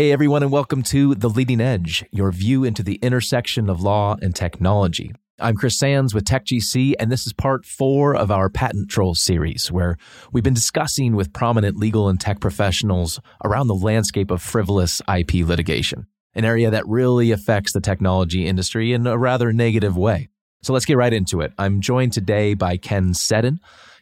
Hey, everyone, and welcome to The Leading Edge, your view into the intersection of law and technology. I'm Chris Sands with TechGC, and this is part four of our Patent Troll series, where we've been discussing with prominent legal and tech professionals around the landscape of frivolous IP litigation, an area that really affects the technology industry in a rather negative way. So let's get right into it. I'm joined today by Ken Seddon.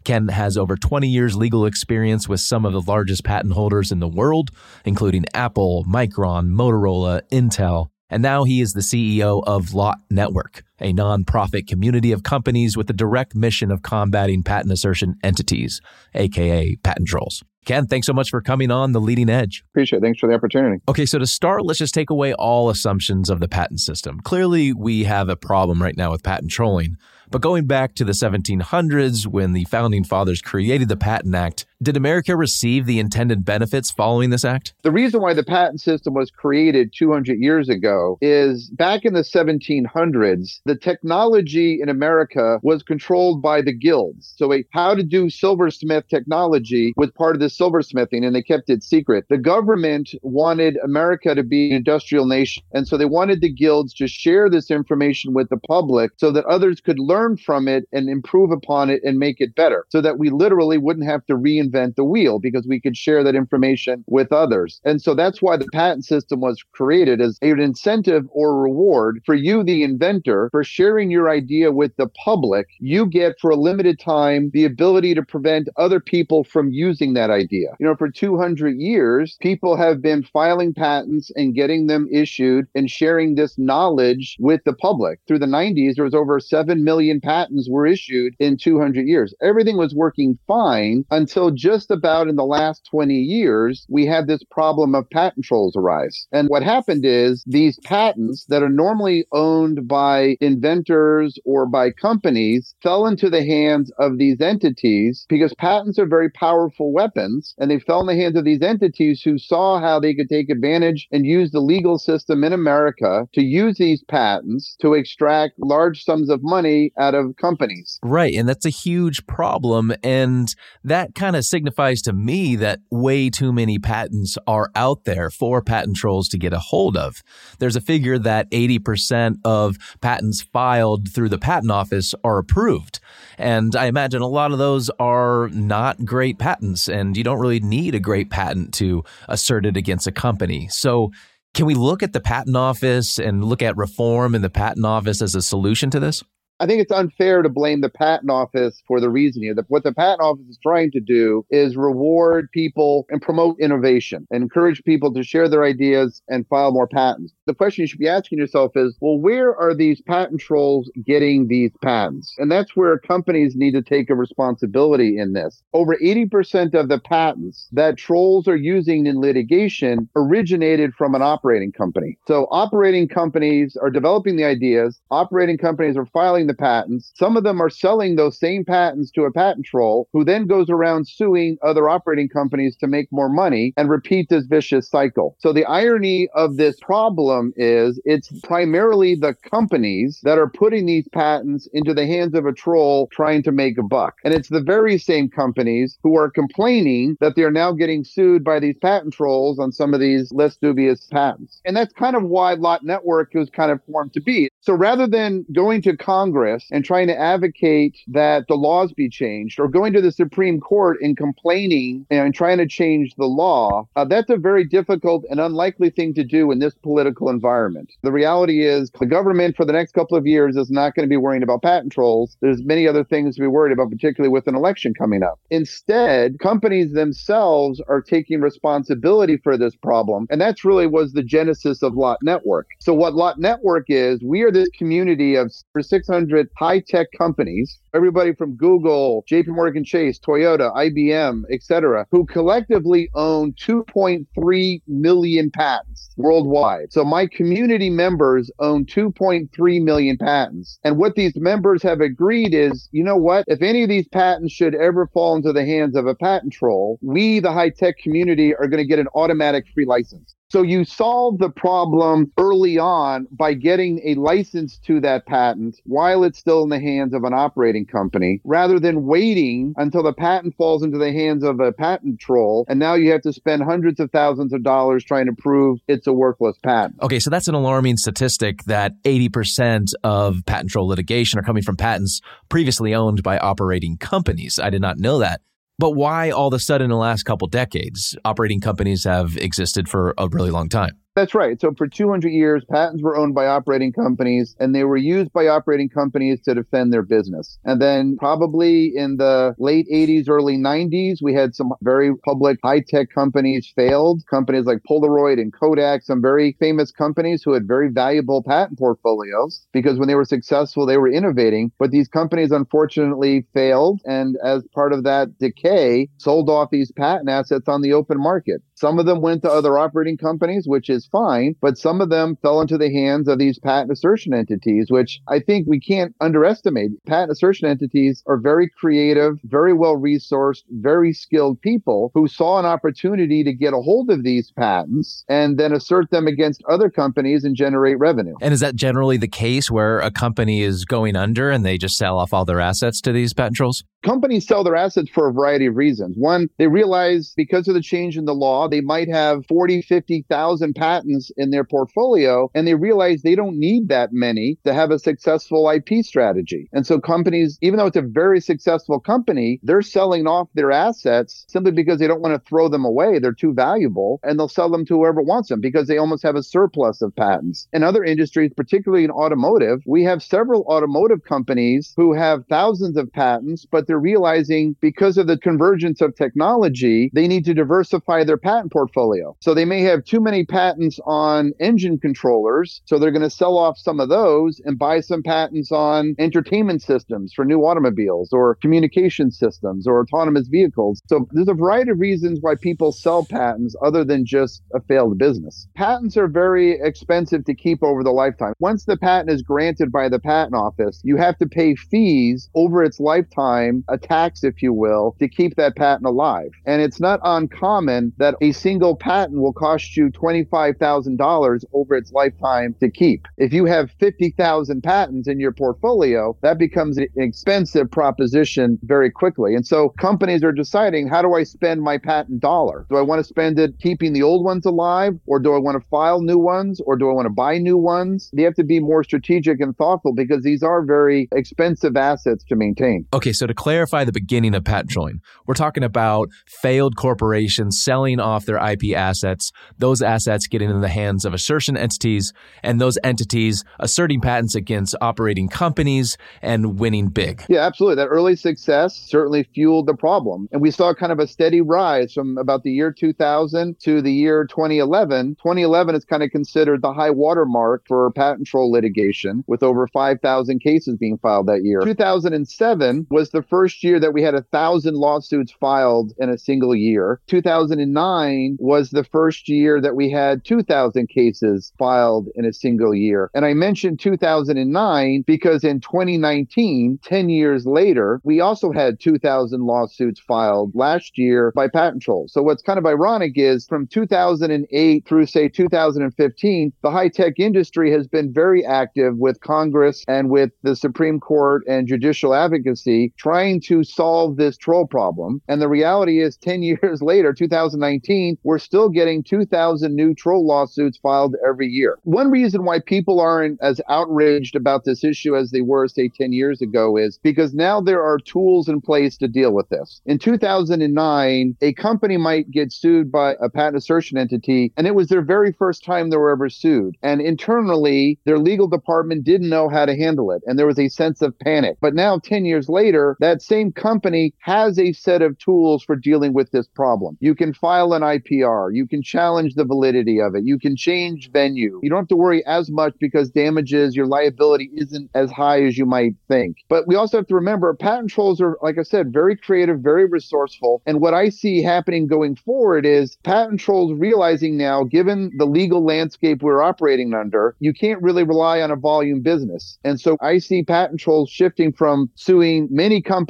Ken has over 20 years legal experience with some of the largest patent holders in the world, including Apple, Micron, Motorola, Intel, and now he is the CEO of Lot Network, a nonprofit community of companies with the direct mission of combating patent assertion entities, aka patent trolls. Ken, thanks so much for coming on the leading edge. Appreciate it. Thanks for the opportunity. Okay, so to start, let's just take away all assumptions of the patent system. Clearly, we have a problem right now with patent trolling. But going back to the 1700s, when the founding fathers created the Patent Act, did America receive the intended benefits following this act? The reason why the patent system was created 200 years ago is back in the 1700s, the technology in America was controlled by the guilds. So, a, how to do silversmith technology was part of the silversmithing, and they kept it secret. The government wanted America to be an industrial nation, and so they wanted the guilds to share this information with the public so that others could learn from it and improve upon it and make it better, so that we literally wouldn't have to reinvent reinvent the wheel because we could share that information with others. And so that's why the patent system was created as an incentive or reward for you, the inventor, for sharing your idea with the public. You get for a limited time the ability to prevent other people from using that idea. You know, for 200 years, people have been filing patents and getting them issued and sharing this knowledge with the public. Through the 90s, there was over 7 million patents were issued in 200 years. Everything was working fine until just about in the last 20 years, we had this problem of patent trolls arise. And what happened is these patents that are normally owned by inventors or by companies fell into the hands of these entities because patents are very powerful weapons. And they fell in the hands of these entities who saw how they could take advantage and use the legal system in America to use these patents to extract large sums of money out of companies. Right. And that's a huge problem. And that kind of signifies to me that way too many patents are out there for patent trolls to get a hold of. There's a figure that 80% of patents filed through the patent office are approved. And I imagine a lot of those are not great patents, and you don't really need a great patent to assert it against a company. So, can we look at the patent office and look at reform in the patent office as a solution to this? I think it's unfair to blame the patent office for the reason here. What the patent office is trying to do is reward people and promote innovation and encourage people to share their ideas and file more patents. The question you should be asking yourself is, well, where are these patent trolls getting these patents? And that's where companies need to take a responsibility in this. Over 80% of the patents that trolls are using in litigation originated from an operating company. So operating companies are developing the ideas, operating companies are filing the patents. Some of them are selling those same patents to a patent troll who then goes around suing other operating companies to make more money and repeat this vicious cycle. So the irony of this problem is it's primarily the companies that are putting these patents into the hands of a troll trying to make a buck. And it's the very same companies who are complaining that they're now getting sued by these patent trolls on some of these less dubious patents. And that's kind of why Lot Network was kind of formed to be. So rather than going to Congress Congress and trying to advocate that the laws be changed or going to the Supreme Court and complaining and trying to change the law, uh, that's a very difficult and unlikely thing to do in this political environment. The reality is the government for the next couple of years is not going to be worrying about patent trolls. There's many other things to be worried about, particularly with an election coming up. Instead, companies themselves are taking responsibility for this problem. And that's really was the genesis of Lot Network. So what Lot Network is, we are this community of 600 100 high tech companies, everybody from Google, JP Morgan Chase, Toyota, IBM, etc., who collectively own 2.3 million patents worldwide. So my community members own 2.3 million patents. And what these members have agreed is, you know what? If any of these patents should ever fall into the hands of a patent troll, we, the high tech community, are going to get an automatic free license. So you solve the problem early on by getting a license to that patent while it's still in the hands of an operating company rather than waiting until the patent falls into the hands of a patent troll and now you have to spend hundreds of thousands of dollars trying to prove it's a worthless patent. Okay, so that's an alarming statistic that 80% of patent troll litigation are coming from patents previously owned by operating companies. I did not know that. But why all of a sudden in the last couple decades, operating companies have existed for a really long time? That's right. So for 200 years, patents were owned by operating companies and they were used by operating companies to defend their business. And then probably in the late 80s, early 90s, we had some very public high tech companies failed. Companies like Polaroid and Kodak, some very famous companies who had very valuable patent portfolios because when they were successful, they were innovating. But these companies unfortunately failed. And as part of that decay, sold off these patent assets on the open market. Some of them went to other operating companies, which is fine, but some of them fell into the hands of these patent assertion entities, which I think we can't underestimate. Patent assertion entities are very creative, very well resourced, very skilled people who saw an opportunity to get a hold of these patents and then assert them against other companies and generate revenue. And is that generally the case where a company is going under and they just sell off all their assets to these patent trolls? Companies sell their assets for a variety of reasons. One, they realize because of the change in the law, they might have 40, 50,000 patents in their portfolio, and they realize they don't need that many to have a successful IP strategy. And so companies, even though it's a very successful company, they're selling off their assets simply because they don't want to throw them away. They're too valuable, and they'll sell them to whoever wants them because they almost have a surplus of patents. In other industries, particularly in automotive, we have several automotive companies who have thousands of patents, but they're realizing because of the convergence of technology, they need to diversify their patent portfolio. So they may have too many patents on engine controllers. So they're going to sell off some of those and buy some patents on entertainment systems for new automobiles or communication systems or autonomous vehicles. So there's a variety of reasons why people sell patents other than just a failed business. Patents are very expensive to keep over the lifetime. Once the patent is granted by the patent office, you have to pay fees over its lifetime a tax, if you will, to keep that patent alive. And it's not uncommon that a single patent will cost you $25,000 over its lifetime to keep. If you have 50,000 patents in your portfolio, that becomes an expensive proposition very quickly. And so companies are deciding how do I spend my patent dollar? Do I want to spend it keeping the old ones alive, or do I want to file new ones, or do I want to buy new ones? They have to be more strategic and thoughtful because these are very expensive assets to maintain. Okay, so to the beginning of trolling, we're talking about failed corporations selling off their IP assets, those assets getting in the hands of assertion entities, and those entities asserting patents against operating companies and winning big. Yeah, absolutely. That early success certainly fueled the problem. And we saw kind of a steady rise from about the year 2000 to the year 2011. 2011 is kind of considered the high watermark for patent troll litigation with over 5,000 cases being filed that year. 2007 was the first year that we had a thousand lawsuits filed in a single year. 2009 was the first year that we had 2,000 cases filed in a single year. And I mentioned 2009 because in 2019, 10 years later, we also had 2,000 lawsuits filed last year by patent trolls. So what's kind of ironic is from 2008 through say 2015, the high tech industry has been very active with Congress and with the Supreme Court and judicial advocacy trying to solve this troll problem. And the reality is 10 years later, 2019, we're still getting 2,000 new troll lawsuits filed every year. One reason why people aren't as outraged about this issue as they were, say, 10 years ago is because now there are tools in place to deal with this. In 2009, a company might get sued by a patent assertion entity, and it was their very first time they were ever sued. And internally, their legal department didn't know how to handle it, and there was a sense of panic. But now, 10 years later, that same company has a set of tools for dealing with this problem. You can file an IPR, you can challenge the validity of it, you can change venue. You don't have to worry as much because damages, your liability isn't as high as you might think. But we also have to remember patent trolls are, like I said, very creative, very resourceful. And what I see happening going forward is patent trolls realizing now, given the legal landscape we're operating under, you can't really rely on a volume business. And so I see patent trolls shifting from suing many companies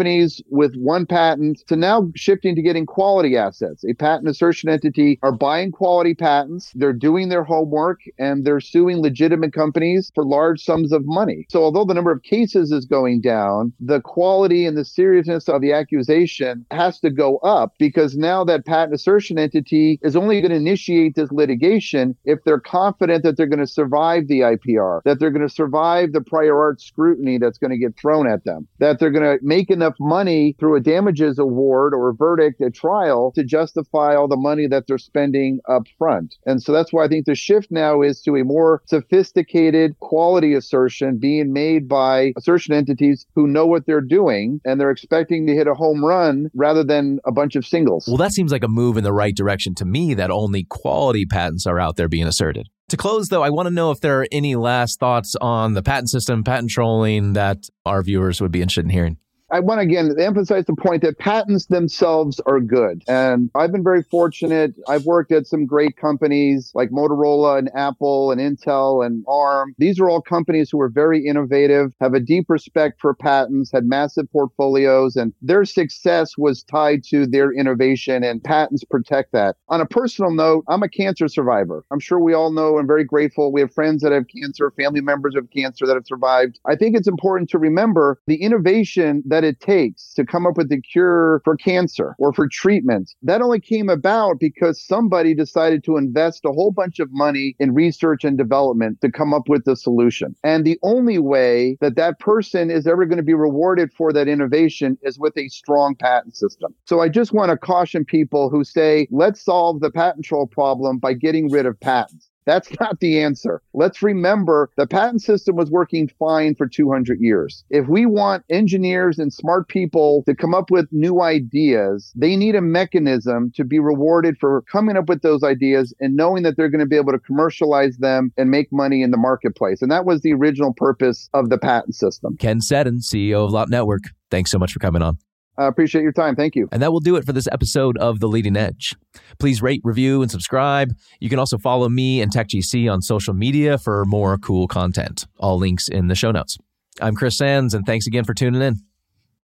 with one patent to now shifting to getting quality assets, a patent assertion entity are buying quality patents, they're doing their homework, and they're suing legitimate companies for large sums of money. So, although the number of cases is going down, the quality and the seriousness of the accusation has to go up because now that patent assertion entity is only going to initiate this litigation if they're confident that they're going to survive the IPR, that they're going to survive the prior art scrutiny that's going to get thrown at them, that they're going to make enough money through a damages award or a verdict at trial to justify all the money that they're spending up front. And so that's why I think the shift now is to a more sophisticated quality assertion being made by assertion entities who know what they're doing and they're expecting to hit a home run rather than a bunch of singles. Well, that seems like a move in the right direction to me that only quality patents are out there being asserted. To close, though, I want to know if there are any last thoughts on the patent system, patent trolling that our viewers would be interested in hearing. I want to again emphasize the point that patents themselves are good. And I've been very fortunate. I've worked at some great companies like Motorola and Apple and Intel and ARM. These are all companies who are very innovative, have a deep respect for patents, had massive portfolios, and their success was tied to their innovation and patents protect that. On a personal note, I'm a cancer survivor. I'm sure we all know I'm very grateful. We have friends that have cancer, family members of cancer that have survived. I think it's important to remember the innovation that that it takes to come up with a cure for cancer or for treatment, that only came about because somebody decided to invest a whole bunch of money in research and development to come up with the solution. And the only way that that person is ever going to be rewarded for that innovation is with a strong patent system. So I just want to caution people who say, let's solve the patent troll problem by getting rid of patents. That's not the answer. Let's remember the patent system was working fine for 200 years. If we want engineers and smart people to come up with new ideas, they need a mechanism to be rewarded for coming up with those ideas and knowing that they're going to be able to commercialize them and make money in the marketplace. And that was the original purpose of the patent system. Ken Seddon, CEO of Lot Network. Thanks so much for coming on. I appreciate your time. Thank you. And that will do it for this episode of The Leading Edge. Please rate, review, and subscribe. You can also follow me and TechGC on social media for more cool content. All links in the show notes. I'm Chris Sands, and thanks again for tuning in.